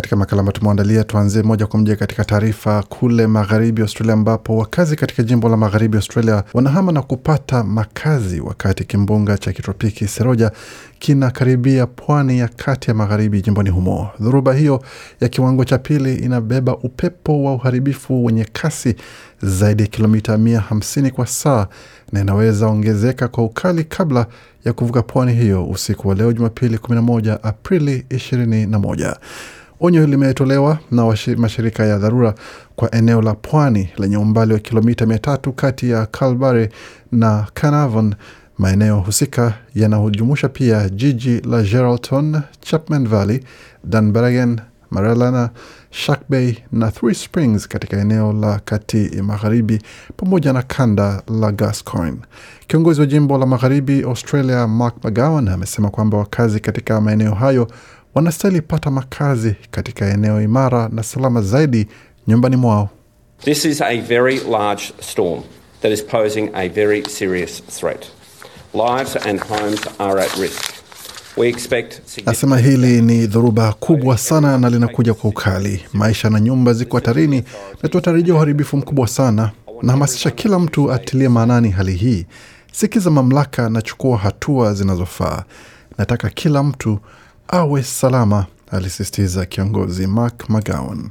Katika makala ambayo tumeandalia, tuanzie moja kwa moja katika taarifa kule magharibi Australia, ambapo wakazi katika jimbo la magharibi Australia wanahama na kupata makazi wakati kimbunga cha kitropiki Seroja kinakaribia pwani ya kati ya magharibi jimboni humo. Dhoruba hiyo ya kiwango cha pili inabeba upepo wa uharibifu wenye kasi zaidi ya kilomita 150 kwa saa na inaweza ongezeka kwa ukali kabla ya kuvuka pwani hiyo usiku wa leo Jumapili 11 Aprili 21. Onyo limetolewa na mashirika ya dharura kwa eneo la pwani lenye umbali wa kilomita mia tatu kati ya Kalbarri na Carnarvon. Maeneo husika yanahujumuisha pia jiji la Geraldton, Chapman Valley, Dunvegan, Maralana, Shark Bay na Three Springs katika eneo la kati ya magharibi pamoja na kanda la Gascoyne. Kiongozi wa jimbo la magharibi Australia Mark McGowan amesema kwamba wakazi katika maeneo hayo wanastahili pata makazi katika eneo imara na salama zaidi nyumbani mwao. This is a very large storm that is posing a very serious threat. Lives and homes are at risk. We expect Asema hili ni dhoruba kubwa sana na linakuja kwa ukali. Maisha na nyumba ziko hatarini na tunatarajia uharibifu mkubwa sana. Nahamasisha kila mtu atilie maanani hali hii. Sikiza mamlaka na chukua hatua zinazofaa. Nataka kila mtu awe salama, alisisitiza kiongozi Mark McGowan.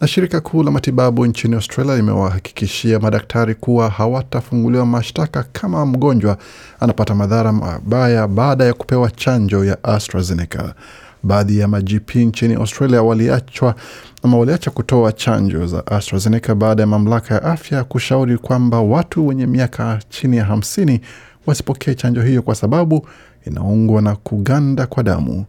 Na shirika kuu la matibabu nchini Australia limewahakikishia madaktari kuwa hawatafunguliwa mashtaka kama mgonjwa anapata madhara mabaya baada ya kupewa chanjo ya AstraZeneca. Baadhi ya majp nchini Australia waliachwa ama waliacha kutoa chanjo za AstraZeneca baada ya mamlaka ya afya kushauri kwamba watu wenye miaka chini ya hamsini wasipokee chanjo hiyo kwa sababu inaungwa na kuganda kwa damu.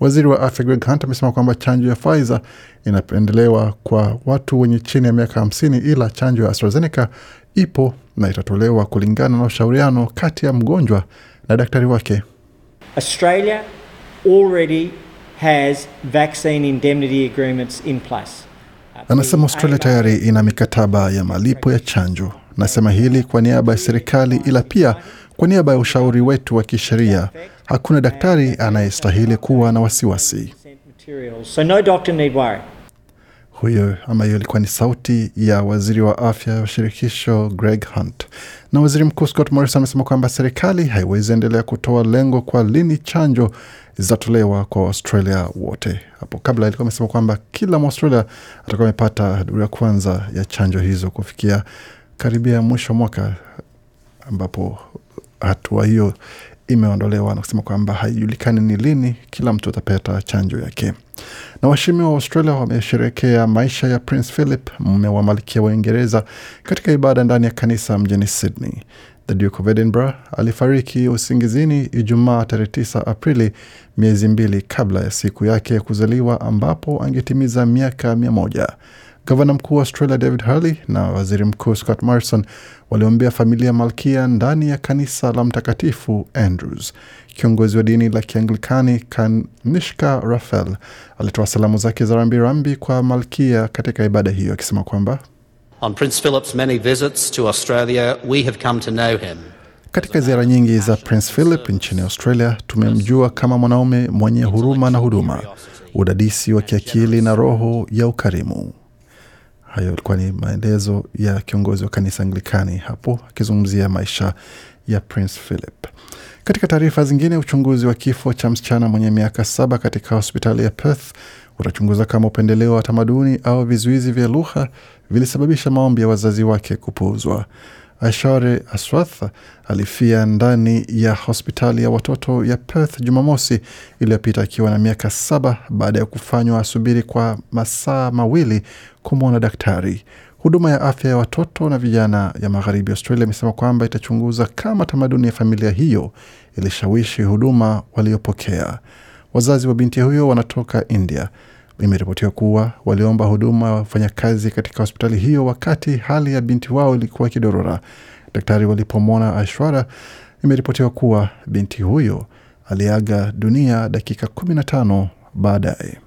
Waziri wa afya Greg Hunt amesema kwamba chanjo ya Pfizer inapendelewa kwa watu wenye chini ya miaka hamsini, ila chanjo ya AstraZeneca ipo na itatolewa kulingana na ushauriano kati ya mgonjwa na daktari wake. Australia already has vaccine indemnity agreements in place. Anasema Australia tayari ina mikataba ya malipo ya chanjo. Nasema hili kwa niaba ya serikali, ila pia kwa niaba ya ushauri wetu wa kisheria. Hakuna daktari anayestahili kuwa na wasiwasi. So no doctor need worry. Huyo ama hiyo ilikuwa ni sauti ya waziri wa afya wa shirikisho Greg Hunt. Na waziri mkuu Scott Morrison amesema kwamba serikali haiwezi endelea kutoa lengo kwa lini chanjo zitatolewa kwa Australia wote. Hapo kabla ilikuwa amesema kwamba kila Mwaustralia atakuwa amepata duru ya kwanza ya chanjo hizo kufikia karibia mwisho wa mwaka ambapo hatua hiyo imeondolewa na kusema kwamba haijulikani ni lini kila mtu atapata chanjo yake. Na waheshimiwa wa Australia wamesherekea maisha ya Prince Philip, mume wa malkia wa Uingereza, katika ibada ndani ya kanisa mjini Sydney. The Duke of Edinburgh alifariki usingizini Ijumaa tarehe 9 Aprili, miezi mbili kabla ya siku yake ya kuzaliwa ambapo angetimiza miaka mia moja. Gavana mkuu wa Australia David Hurley na waziri mkuu Scott Morrison waliombea familia malkia ndani ya kanisa la Mtakatifu Andrews. Kiongozi wa dini la Kianglikani Kanishka Rafael alitoa salamu zake za rambirambi kwa malkia katika ibada hiyo akisema kwamba On Prince Philip's many visits to Australia, we have come to know him. Katika ziara nyingi za Prince Philip nchini Australia tumemjua kama mwanaume mwenye huruma na huduma, udadisi wa kiakili na roho ya ukarimu. Hayo ilikuwa ni maelezo ya kiongozi wa kanisa Anglikani hapo akizungumzia maisha ya Prince Philip. Katika taarifa zingine, uchunguzi wa kifo cha msichana mwenye miaka saba katika hospitali ya Perth utachunguza kama upendeleo wa tamaduni au vizuizi vya lugha vilisababisha maombi ya wazazi wake kupuuzwa. Aishore Aswath alifia ndani ya hospitali ya watoto ya Perth Jumamosi iliyopita akiwa na miaka saba baada ya kufanywa asubiri kwa masaa mawili kumwona daktari. Huduma ya afya ya watoto na vijana ya magharibi Australia imesema kwamba itachunguza kama tamaduni ya familia hiyo ilishawishi huduma waliopokea. Wazazi wa binti huyo wanatoka India. Imeripotiwa kuwa waliomba huduma ya wafanyakazi katika hospitali hiyo wakati hali ya binti wao ilikuwa ikidorora. Daktari walipomwona Aishwara, imeripotiwa kuwa binti huyo aliaga dunia dakika 15 baadaye.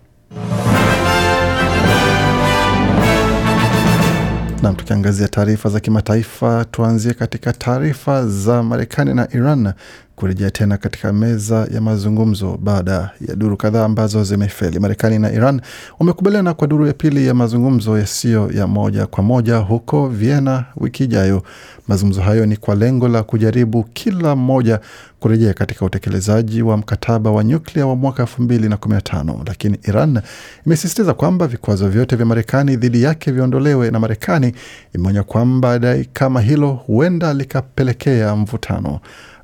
Nam, tukiangazia taarifa za kimataifa, tuanzie katika taarifa za Marekani na Iran kurejea tena katika meza ya mazungumzo baada ya duru kadhaa ambazo zimefeli. Marekani na Iran wamekubaliana kwa duru ya pili ya mazungumzo yasiyo ya moja kwa moja huko Vienna wiki ijayo. Mazungumzo hayo ni kwa lengo la kujaribu kila mmoja kurejea katika utekelezaji wa mkataba wa nyuklia wa mwaka elfu mbili na kumi na tano, lakini Iran imesisitiza kwamba vikwazo vyote vya Marekani dhidi yake viondolewe, na Marekani imeonya kwamba dai kama hilo huenda likapelekea mvutano.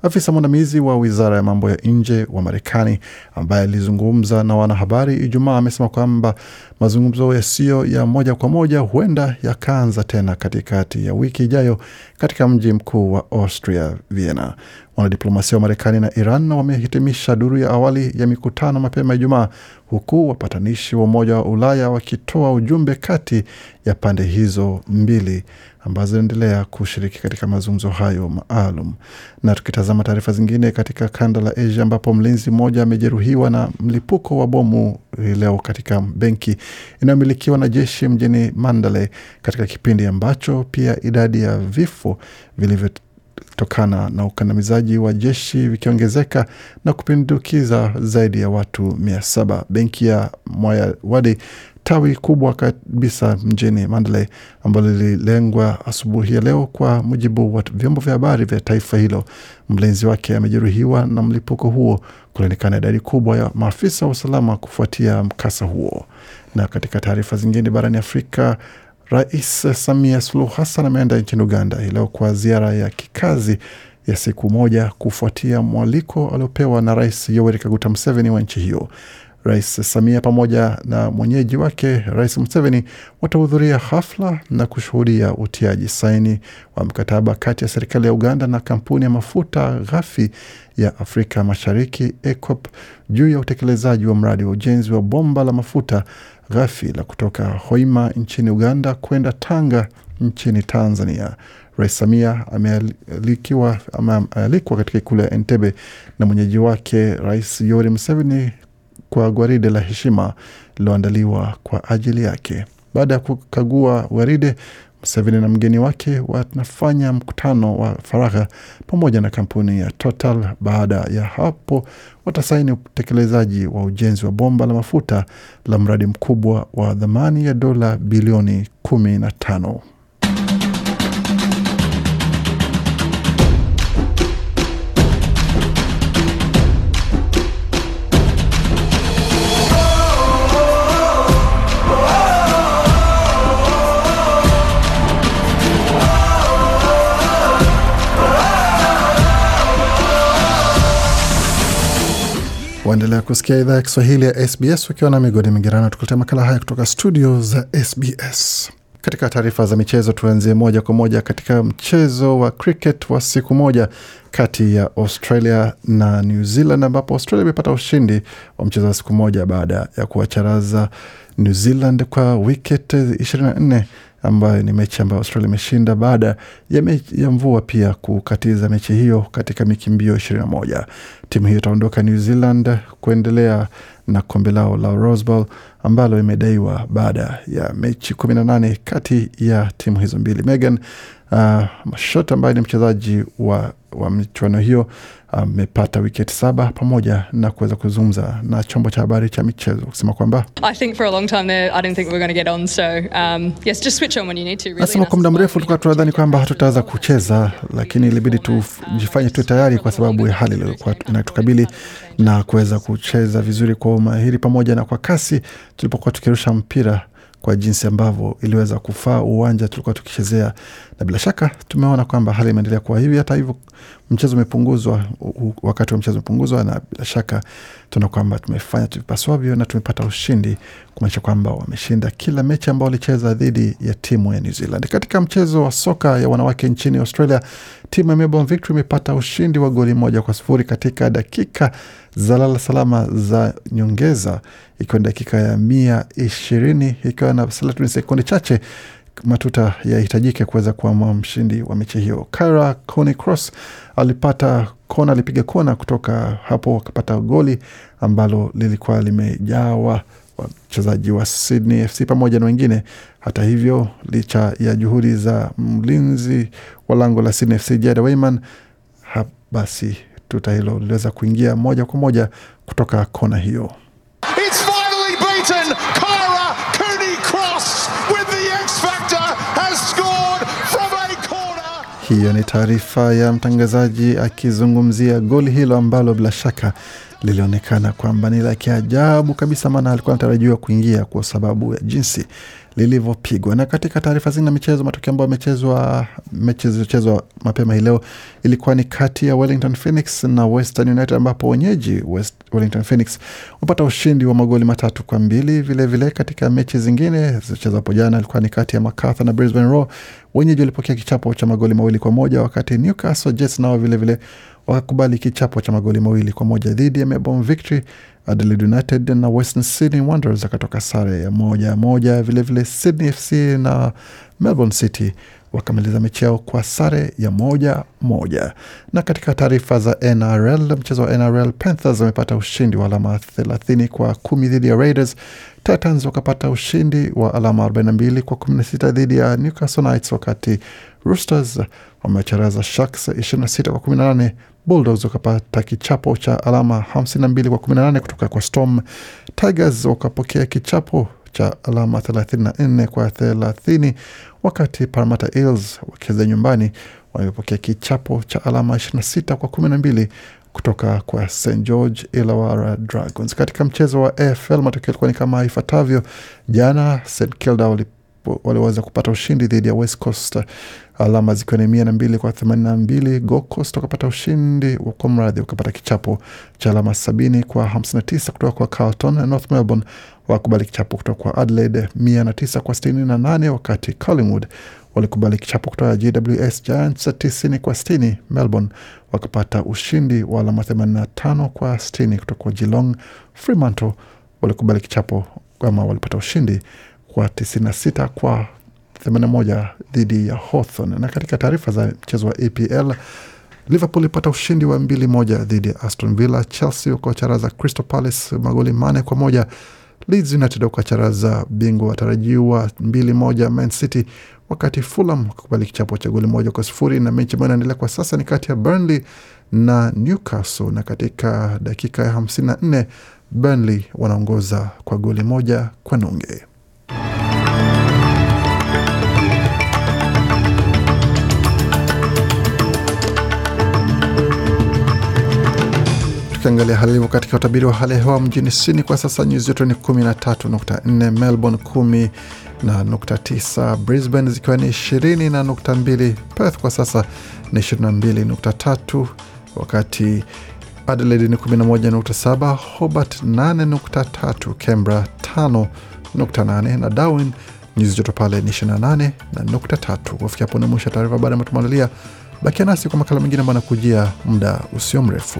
Afisa mwandamizi wa wizara ya mambo ya nje wa Marekani ambaye alizungumza na wanahabari Ijumaa amesema kwamba mazungumzo yasiyo ya moja kwa moja huenda yakaanza tena katikati ya wiki ijayo katika mji mkuu wa Austria, Vienna. Wanadiplomasia wa Marekani na Iran wamehitimisha duru ya awali ya mikutano mapema Ijumaa, huku wapatanishi wa Umoja wa Ulaya wakitoa ujumbe kati ya pande hizo mbili ambazo zinaendelea kushiriki katika mazungumzo hayo maalum. Na tukitazama taarifa zingine katika kanda la Asia, ambapo mlinzi mmoja amejeruhiwa na mlipuko wa bomu leo katika benki inayomilikiwa na jeshi mjini Mandalay, katika kipindi ambacho pia idadi ya vifo vilivyotokana na ukandamizaji wa jeshi vikiongezeka na kupindukiza zaidi ya watu mia saba. Benki ya Mwayawadi tawi kubwa kabisa mjini Mandalay ambalo lililengwa asubuhi ya leo, kwa mujibu wa vyombo vya habari vya taifa hilo. Mlinzi wake amejeruhiwa na mlipuko huo, kulionekana idadi kubwa ya maafisa wa usalama kufuatia mkasa huo. Na katika taarifa zingine barani Afrika, Rais Samia Suluhu Hassan ameenda nchini Uganda hii leo kwa ziara ya kikazi ya siku moja kufuatia mwaliko aliopewa na Rais Yoweri Kaguta Museveni wa nchi hiyo. Rais Samia pamoja na mwenyeji wake Rais Museveni watahudhuria hafla na kushuhudia utiaji saini wa mkataba kati ya serikali ya Uganda na kampuni ya mafuta ghafi ya Afrika Mashariki EACOP juu ya utekelezaji wa mradi wa ujenzi wa bomba la mafuta ghafi la kutoka Hoima nchini Uganda kwenda Tanga nchini Tanzania. Rais Samia amealikwa katika ikulu ya Entebbe na mwenyeji wake Rais Yoweri Museveni kwa gwaride la heshima lililoandaliwa kwa ajili yake. Baada ya kukagua gwaride, Museveni na mgeni wake wanafanya mkutano wa faragha pamoja na kampuni ya Total. Baada ya hapo, watasaini utekelezaji wa ujenzi wa bomba la mafuta la mradi mkubwa wa thamani ya dola bilioni 15. Waendelea kusikia idhaa ya Kiswahili ya SBS ukiwa na migodi migerano, tukuletea makala haya kutoka studio za SBS. Katika taarifa za michezo, tuanzie moja kwa moja katika mchezo wa cricket wa siku moja kati ya Australia na New Zealand, ambapo Australia imepata ushindi wa mchezo wa siku moja baada ya kuwacharaza New Zealand kwa wiket 24 ambayo ni mechi ambayo Australia imeshinda baada ya, ya mvua pia kukatiza mechi hiyo katika mikimbio 21. Timu hiyo itaondoka New Zealand kuendelea na kombe lao la Rose Bowl ambalo imedaiwa baada ya mechi 18 kati ya timu hizo mbili. Megan uh, Shot ambaye ni mchezaji wa, wa michuano hiyo amepata uh, wiketi saba pamoja na kuweza kuzungumza na chombo cha habari cha michezo kusema kwamba nasema kwa muda mrefu tulikuwa tunadhani kwamba hatutaweza kucheza, lakini ilibidi tujifanye tu tayari kwa sababu ya hali iliyokuwa inatukabili na kuweza kucheza vizuri kwa umahiri pamoja na kwa kasi tulipokuwa tukirusha mpira kwa jinsi ambavyo iliweza kufaa uwanja tulikuwa tukichezea, na bila shaka tumeona kwamba hali imeendelea kuwa hivi. Hata hivyo mchezo umepunguzwa, wakati wa mchezo umepunguzwa, na bila shaka tuna kwamba tumefanya tuvipaswavyo na tumepata ushindi, kumaanisha kwamba wameshinda kila mechi ambao walicheza dhidi ya timu ya New Zealand. Katika mchezo wa soka ya wanawake nchini Australia, timu ya Melbourne Victory imepata ushindi wa goli moja kwa sufuri katika dakika za lala salama za nyongeza, ikiwa ni dakika ya mia ishirini ikiwa na sekundi chache matuta yahitajike kuweza kuamua mshindi wa mechi hiyo. Kyra Coney Cross alipata kona, alipiga kona kutoka hapo akapata goli ambalo lilikuwa limejawa wachezaji wa Sydney FC pamoja na wengine. Hata hivyo, licha ya juhudi za mlinzi wa lango la Sydney FC Jada Wayman, basi tuta hilo liliweza kuingia moja kwa moja kutoka kona hiyo. Hiyo ni taarifa ya mtangazaji akizungumzia goli hilo ambalo bila shaka lilionekana kwamba ni la kiajabu kabisa, maana alikuwa anatarajiwa kuingia kwa sababu ya jinsi lilivyopigwa. Na katika taarifa zingine michezo, matokeo ambayo amechezwa mechi zilizochezwa mapema hii leo ilikuwa ni kati ya Wellington Phoenix na Western United, ambapo wenyeji West, Wellington Phoenix wapata ushindi wa magoli matatu kwa mbili. Vilevile vile katika mechi zingine zilizochezwa hapo jana ilikuwa ni kati ya Macarthur na Brisbane Roar, wenyeji walipokea kichapo cha magoli mawili kwa moja, wakati Newcastle Jets nao vilevile wakakubali kichapo cha magoli mawili kwa moja dhidi ya Melbourne Victory. Adelaide United na Western Sydney Wanderers akatoka sare ya moja moja. Vilevile Sydney FC na Melbourne City wakamaliza mechi yao kwa sare ya moja moja. Na katika taarifa za NRL, mchezo wa NRL, Panthers wamepata ushindi wa alama 30 kwa kumi dhidi ya Raiders. Titans wakapata ushindi wa alama 42 kwa 16 dhidi ya Newcastle Knights, wakati Roosters wamecharaza Sharks 26 kwa 18. Bulldogs wakapata kichapo cha alama 52 kwa 18 kutoka kwa Storm. Tigers wakapokea kichapo cha alama 34 kwa 30, wakati Parramatta Eels wakicheza nyumbani wamepokea kichapo cha alama 26 kwa 12 kutoka kwa St George Illawarra Dragons. Katika mchezo wa AFL matokeo yalikuwa ni kama ifuatavyo. Jana St Kilda waliweza kupata ushindi dhidi ya West Coast alama zikiwa ni mia na mbili kwa themanini na mbili. Gold Coast wakapata ushindi kwa mradhi, wakapata kichapo cha alama sabini kwa hamsini na tisa kutoka kwa Carlton. North Melbourne wakubali kichapo kutoka kwa Adelaide mia na tisa kwa sitini na nane wakati Collingwood walikubali kichapo kutoka GWS Giants tisini kwa sitini. Melbourne wakapata ushindi wa alama themanini na tano kwa sitini kutoka kwa Geelong. Fremantle walikubali kichapo ama walipata ushindi kwa 96 kwa 81 dhidi ya Hawthorn. Na katika taarifa za mchezo wa EPL, Liverpool ilipata ushindi wa mbili moja dhidi ya Aston Villa. Chelsea wakawacharaza Crystal Palace magoli mane kwa moja. Leeds United wakacharaza bingwa watarajiwa mbili moja Man City, wakati Fulham wakakubali kichapo cha goli moja kwa sifuri. Na mechi ambayo inaendelea kwa sasa ni kati ya Burnley na Newcastle, na katika dakika ya 54 Burnley wanaongoza kwa goli moja kwa nunge. Tukiangalia hali ilivyo katika utabiri wa hali ya hewa mjini Sydney kwa sasa nyuzi joto ni 13.4, Melbourne 10 na nukta 9, Brisbane zikiwa ni 20 na nukta 2, Perth kwa sasa ni 22.3, wakati Adelaide ni 11.7, Hobart 8.3, Canberra 5.8 na Darwin nyuzi joto pale ni 28 na nukta 3. Kufikia hapo ni mwisho taarifa baada ya matumaandalia. Bakia nasi kwa makala mengine ambayo anakujia muda usio mrefu.